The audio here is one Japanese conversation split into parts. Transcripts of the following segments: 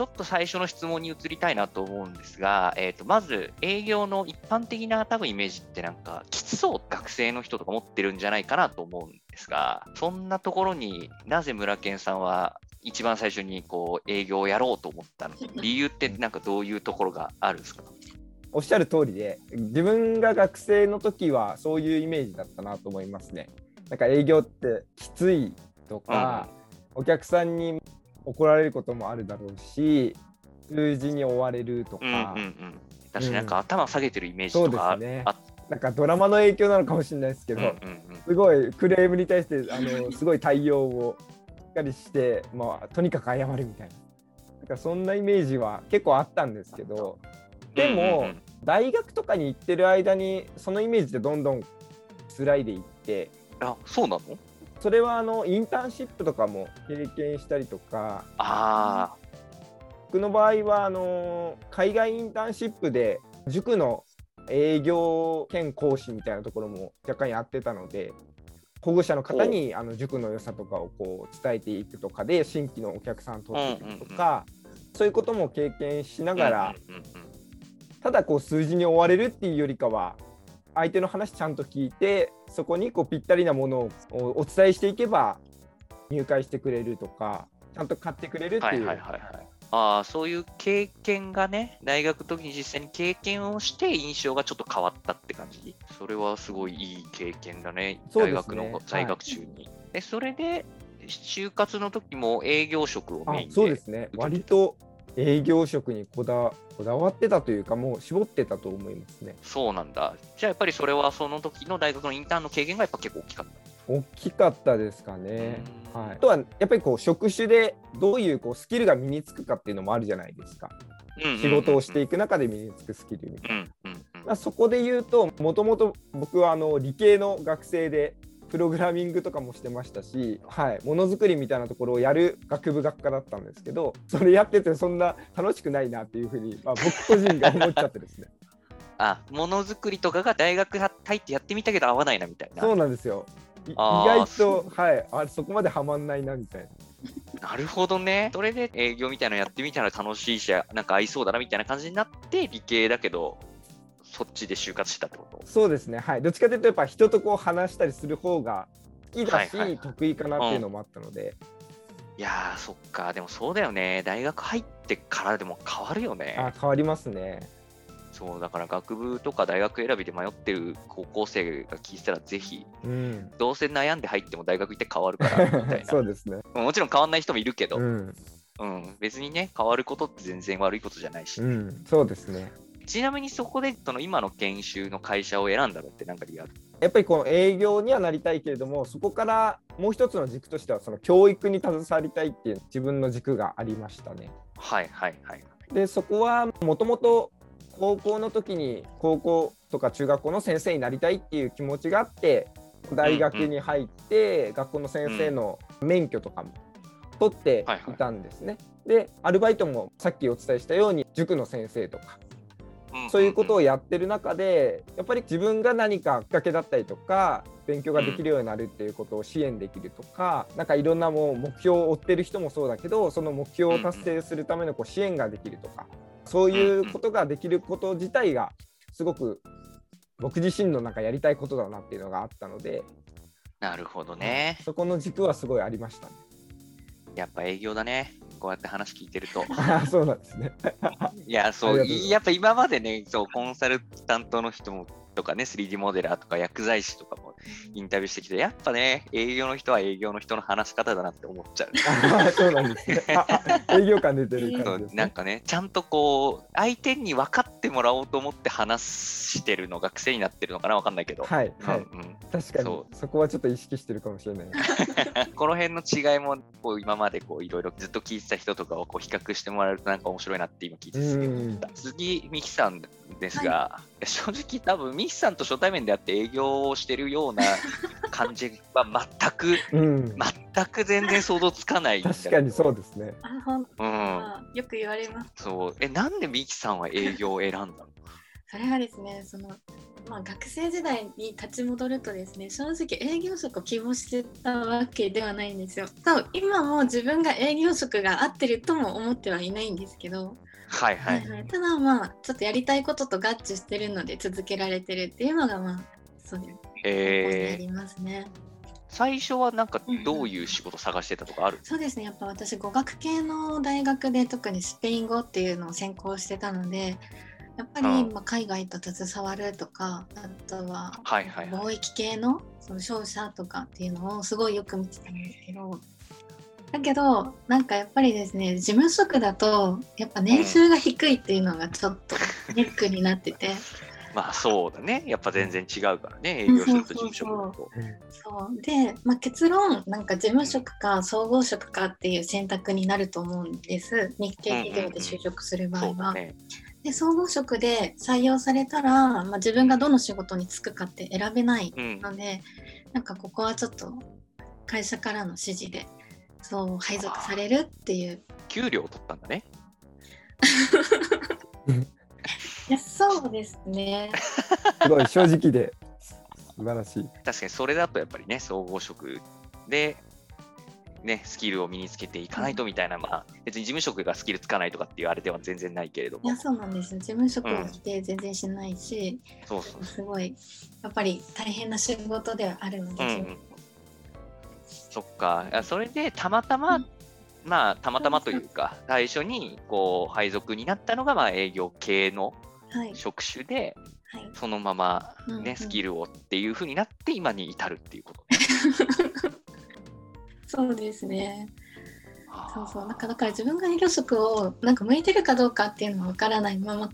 ちょっと最初の質問に移りたいなと思うんですが、えー、とまず営業の一般的な多分イメージってなんかきつそう学生の人とか持ってるんじゃないかなと思うんですがそんなところになぜ村健さんは一番最初にこう営業をやろうと思ったの 理由ってなんかどういうところがあるんですか？おっしゃる通りで自分が学生の時はそういうイメージだったなと思いますね。なんか営業ってきついとか、うん、お客さんに怒られることもあるだろうし数字に追われるとか、うんうんうん、私なんか頭下げてるイメージとか、うん、ね、なんかドラマの影響なのかもしれないですけど、うんうんうん、すごいクレームに対してあのすごい対応をしっかりして、まあ、とにかく謝るみたいな。なんかそんなイメージは結構あったんですけどでも、うんうんうん、大学とかに行ってる間にそのイメージでどんどんつらいでいってあそうなの？それはあのインターンシップとかも経験したりとか。あ僕の場合はあの海外インターンシップで塾の営業兼講師みたいなところも若干やってたので保護者の方にあの塾の良さとかをこう伝えていくとかで新規のお客さん取っていくとか、そういうことも経験しながら、ただこう数字に追われるっていうよりかは相手の話ちゃんと聞いてそこにこうぴったりなものをお伝えしていけば入会してくれるとかちゃんと買ってくれるっていう。はいはいはいはいあそういう経験がね、大学の時に実際に経験をして印象がちょっと変わったって感じ？それはすごいいい経験だね、ね大学の在学中に。はい、でそれで、就活の時も営業職をメインでそうですね、割と営業職にこだこだわってたというか、もう絞ってたと思いますね。そうなんだ。じゃあやっぱりそれはその時の大学のインターンの経験がやっぱ結構大きかった？大きかったですかね。はい、あとはやっぱりこう職種でどういうこうスキルが身につくかっていうのもあるじゃないですか。仕事をしていく中で身につくスキルみたいな。まあ、そこで言うともともと僕はあの理系の学生でプログラミングとかもしてましたし、はい、ものづくりみたいなところをやる学部学科だったんですけどそれやっててそんな楽しくないなっていうふうに、まあ、僕個人が思っちゃってですね。あものづくりとかが大学入ってやってみたけど合わないなみたいな。そうなんですよ。意外とはいあそこまではまんないなみたいな。なるほどね。それで営業みたいなのやってみたら楽しいし、なんか合いそうだなみたいな感じになって、理系だけど、そっちで就活したってこと？そうですね。はい。どっちかというと、やっぱ人とこう話したりする方が好きだし、はいはい、得意かなっていうのもあったので。うん、いやそっか。でもそうだよね。大学入ってからでも変わるよね。あ変わりますね。そうだから学部とか大学選びで迷ってる高校生が聞いたらぜひ、うん、どうせ悩んで入っても大学行って変わるからみたいな そうですねもちろん変わんない人もいるけど、うん、うん、別にね変わることって全然悪いことじゃないし、うん、そうですねちなみにそこでその今の研修の会社を選んだのって何か理由ある？やっぱりこの営業にはなりたいけれどもそこからもう一つの軸としてはその教育に携わりたいっていう自分の軸がありましたね。はいはいはい。でそこはもともと高校の時に高校とか中学校の先生になりたいっていう気持ちがあって大学に入って学校の先生の免許とかも取っていたんですね。でアルバイトもさっきお伝えしたように塾の先生とかそういうことをやってる中でやっぱり自分が何かきっかけだったりとか勉強ができるようになるっていうことを支援できるとか何かいろんなもう目標を追ってる人もそうだけどその目標を達成するためのこう支援ができるとかそういうことができること自体がすごく僕自身のなんかやりたいことだなっていうのがあったのでなるほどね。そこの軸はすごいありましたね。やっぱ営業だねこうやって話聞いてると。そうなんですね。いやそうやっぱ今までねそうコンサルタントの人もとかね 3D モデラーとか薬剤師とかもインタビューしてきて、やっぱね、営業の人は営業の人の話し方だなって思っちゃう。そうなんですね。営業感出てる感じ、ね、なんかね、ちゃんとこう、相手に分かってもらおうと思って話してるのが癖になってるのかな、分かんないけど。はい、はい。うん、確かにそこはちょっと意識してるかもしれない。この辺の違いもこう今までこういろいろずっと聞いてた人とかをこう比較してもらえるとなんか面白いなって今聞いてた。次、ミキさんですが、はい、正直多分ミキさんと初対面であって営業をしてるような 感じは全く、うん、全く全然想像つかない確かにそうですね。あ本当、うん、よく言われます。そうえなんでミキさんは営業を選んだの？それはですねそのまあ、学生時代に立ち戻るとですね正直営業職を希望してたわけではないんですよ。多分今も自分が営業職が合ってるとも思ってはいないんですけど、はいはい。はいはいただまあちょっとやりたいことと合致してるので続けられてるっていうのがまあそうです。あえー、りますね。最初はなんかどういう仕事探してたとかある？そうですねやっぱ私語学系の大学で特にスペイン語っていうのを専攻してたのでやっぱりうんまあ海外と携わるとかあとははいはいはい。貿易系のその商社とかっていうのをすごいよく見てたんですけどだけどなんかやっぱりですね事務職だとやっぱ年収が低いっていうのがちょっとネックになってて、まあそうだね。やっぱ全然違うからね。営業すると事務職だと。そうで、まあ、結論なんか事務職か総合職かっていう選択になると思うんです日系企業で就職する場合は。で総合職で採用されたら、まあ、自分がどの仕事に就くかって選べないうん。のでなんかここはちょっと会社からの指示でそう配属されるっていう。給料を取ったんだね。いやそうですね。すごい正直で。素晴らしい。確かにそれだとやっぱりね、総合職で、ね、スキルを身につけていかないとみたいな、まあ、別に事務職がスキルつかないとかっていうあれでは全然ないけれども。いや、そうなんです。事務職を否定全然しないし、そうそう。すごいやっぱり大変な仕事ではあるので、うんうん、そっか、それでたまたま、うん。まあ、たまたまというか、最初にこう配属になったのが、まあ、営業系のはい。職種で、はい。そのまま、ね、うんうん。スキルをっていう風になって、今に至るっていうこと。ね。そうですね。そうそう。だなからだから自分が営業職をなんか向いてるかどうかっていうのは分からないまま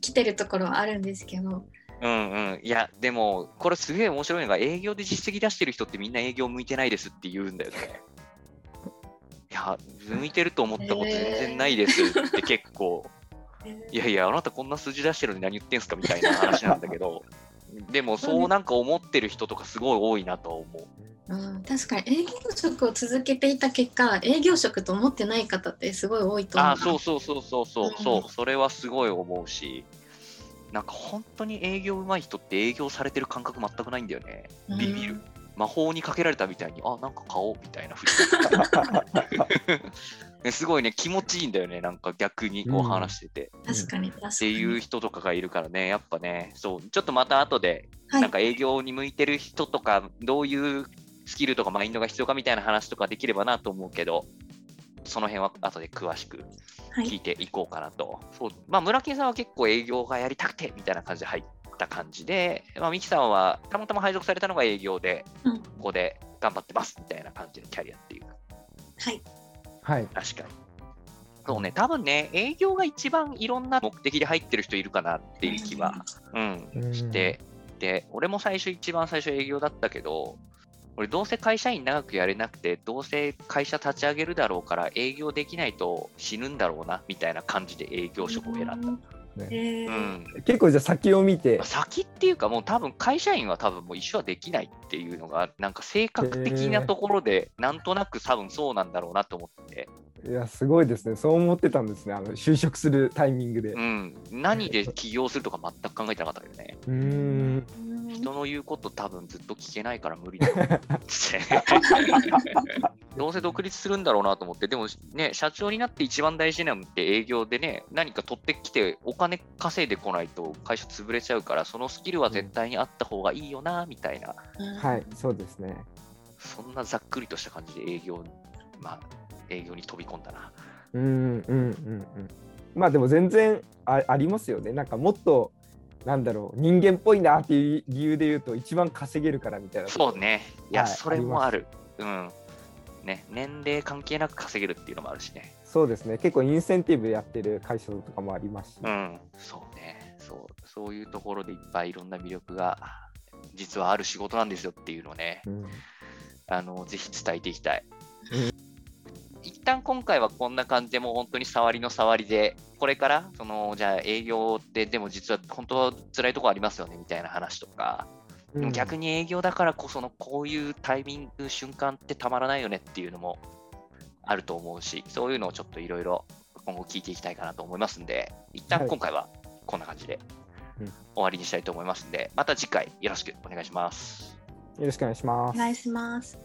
来てるところはあるんですけどうんうん。いや、でも、これすげえ面白いのが、営業で実績出してる人ってみんな営業向いてないですって言うんだよね。いや、向いてると思ったこと全然ないですって結構、いやいや、あなたこんな数字出してるのに何言ってんすかみたいな話なんだけど、でもそうなんか思ってる人とかすごい多いなとは思う。うん、確かに営業職を続けていた結果営業職と思ってない方ってすごい多いと思うあそうそうそうそうそう、うんそう、それはすごい思うし、なんか本当に営業上手い人って営業されてる感覚全くないんだよね。ビビる。魔法にかけられたみたいに、あ、なんか買おうみたいなふうに。ねすごいね、気持ちいいんだよね、なんか逆にこううん話してて。確かに確かに。っていう人とかがいるからね、やっぱね、そう、ちょっとまた後で、はい。なんか営業に向いてる人とか、どういうスキルとかマインドが必要かみたいな話とかできればなと思うけど、その辺は後で詳しくはい聞いていこうかなと。そうまあ、村木さんは結構営業がやりたくてみたいな感じで入った感じで、まあ、ミキさんはたまたま配属されたのが営業で、うんここで頑張ってますみたいな感じのキャリアっていう。はいはい。確かに。そうね、多分ね、営業が一番いろんな目的で入ってる人いるかなっていう気は、うん、うんして、で、俺も最初、一番最初営業だったけど、俺どうせ会社員長くやれなくて、どうせ会社立ち上げるだろうから営業できないと死ぬんだろうな、みたいな感じで営業職を選んだ。えーうん。結構じゃあ先を見て、先っていうかもう多分会社員は多分もう一緒はできないっていうのがなんか性格的なところでなんとなく多分そうなんだろうなと思っていや、すごいですね。そう思ってたんですね。あの就職するタイミングで。ううん、何で起業するとか全く考えてなかったよね。ーん。人の言うこと多分ずっと聞けないから無理だよ どうせ独立するんだろうなと思って、でもね、社長になって一番大事なのって営業でね、何か取ってきてお金稼いでこないと会社潰れちゃうから、そのスキルは絶対にあった方がいいよな、みたいな、はい、そうですね。そんなざっくりとした感じで営業、まあ、営業に飛び込んだな。うんうんうんうん。まあでも全然あありますよね。なんかもっと、なんだろう、人間っぽいなっていう理由で言うと、一番稼げるからみたいな。そうね。いや、はいそれもある。うん。ね、年齢関係なく稼げるっていうのもあるしね。そうですね。結構インセンティブやってる会社とかもありますし。うん、そうね。そう、そういうところでいっぱいいろんな魅力が実はある仕事なんですよっていうのをね、うんあの、ぜひ伝えていきたい。うん一旦今回はこんな感じでもう本当に触りの触りで、これから、その、じゃあ営業ってでも実は本当は辛いとこありますよねみたいな話とか、でも逆に営業だからこそのこういうタイミング、瞬間ってたまらないよねっていうのもあると思うし、そういうのをちょっといろいろ今後聞いていきたいかなと思いますんで、一旦はい今回はこんな感じで終わりにしたいと思いますんで、また次回よろしくお願いします。よろしくお願いします。お願いします。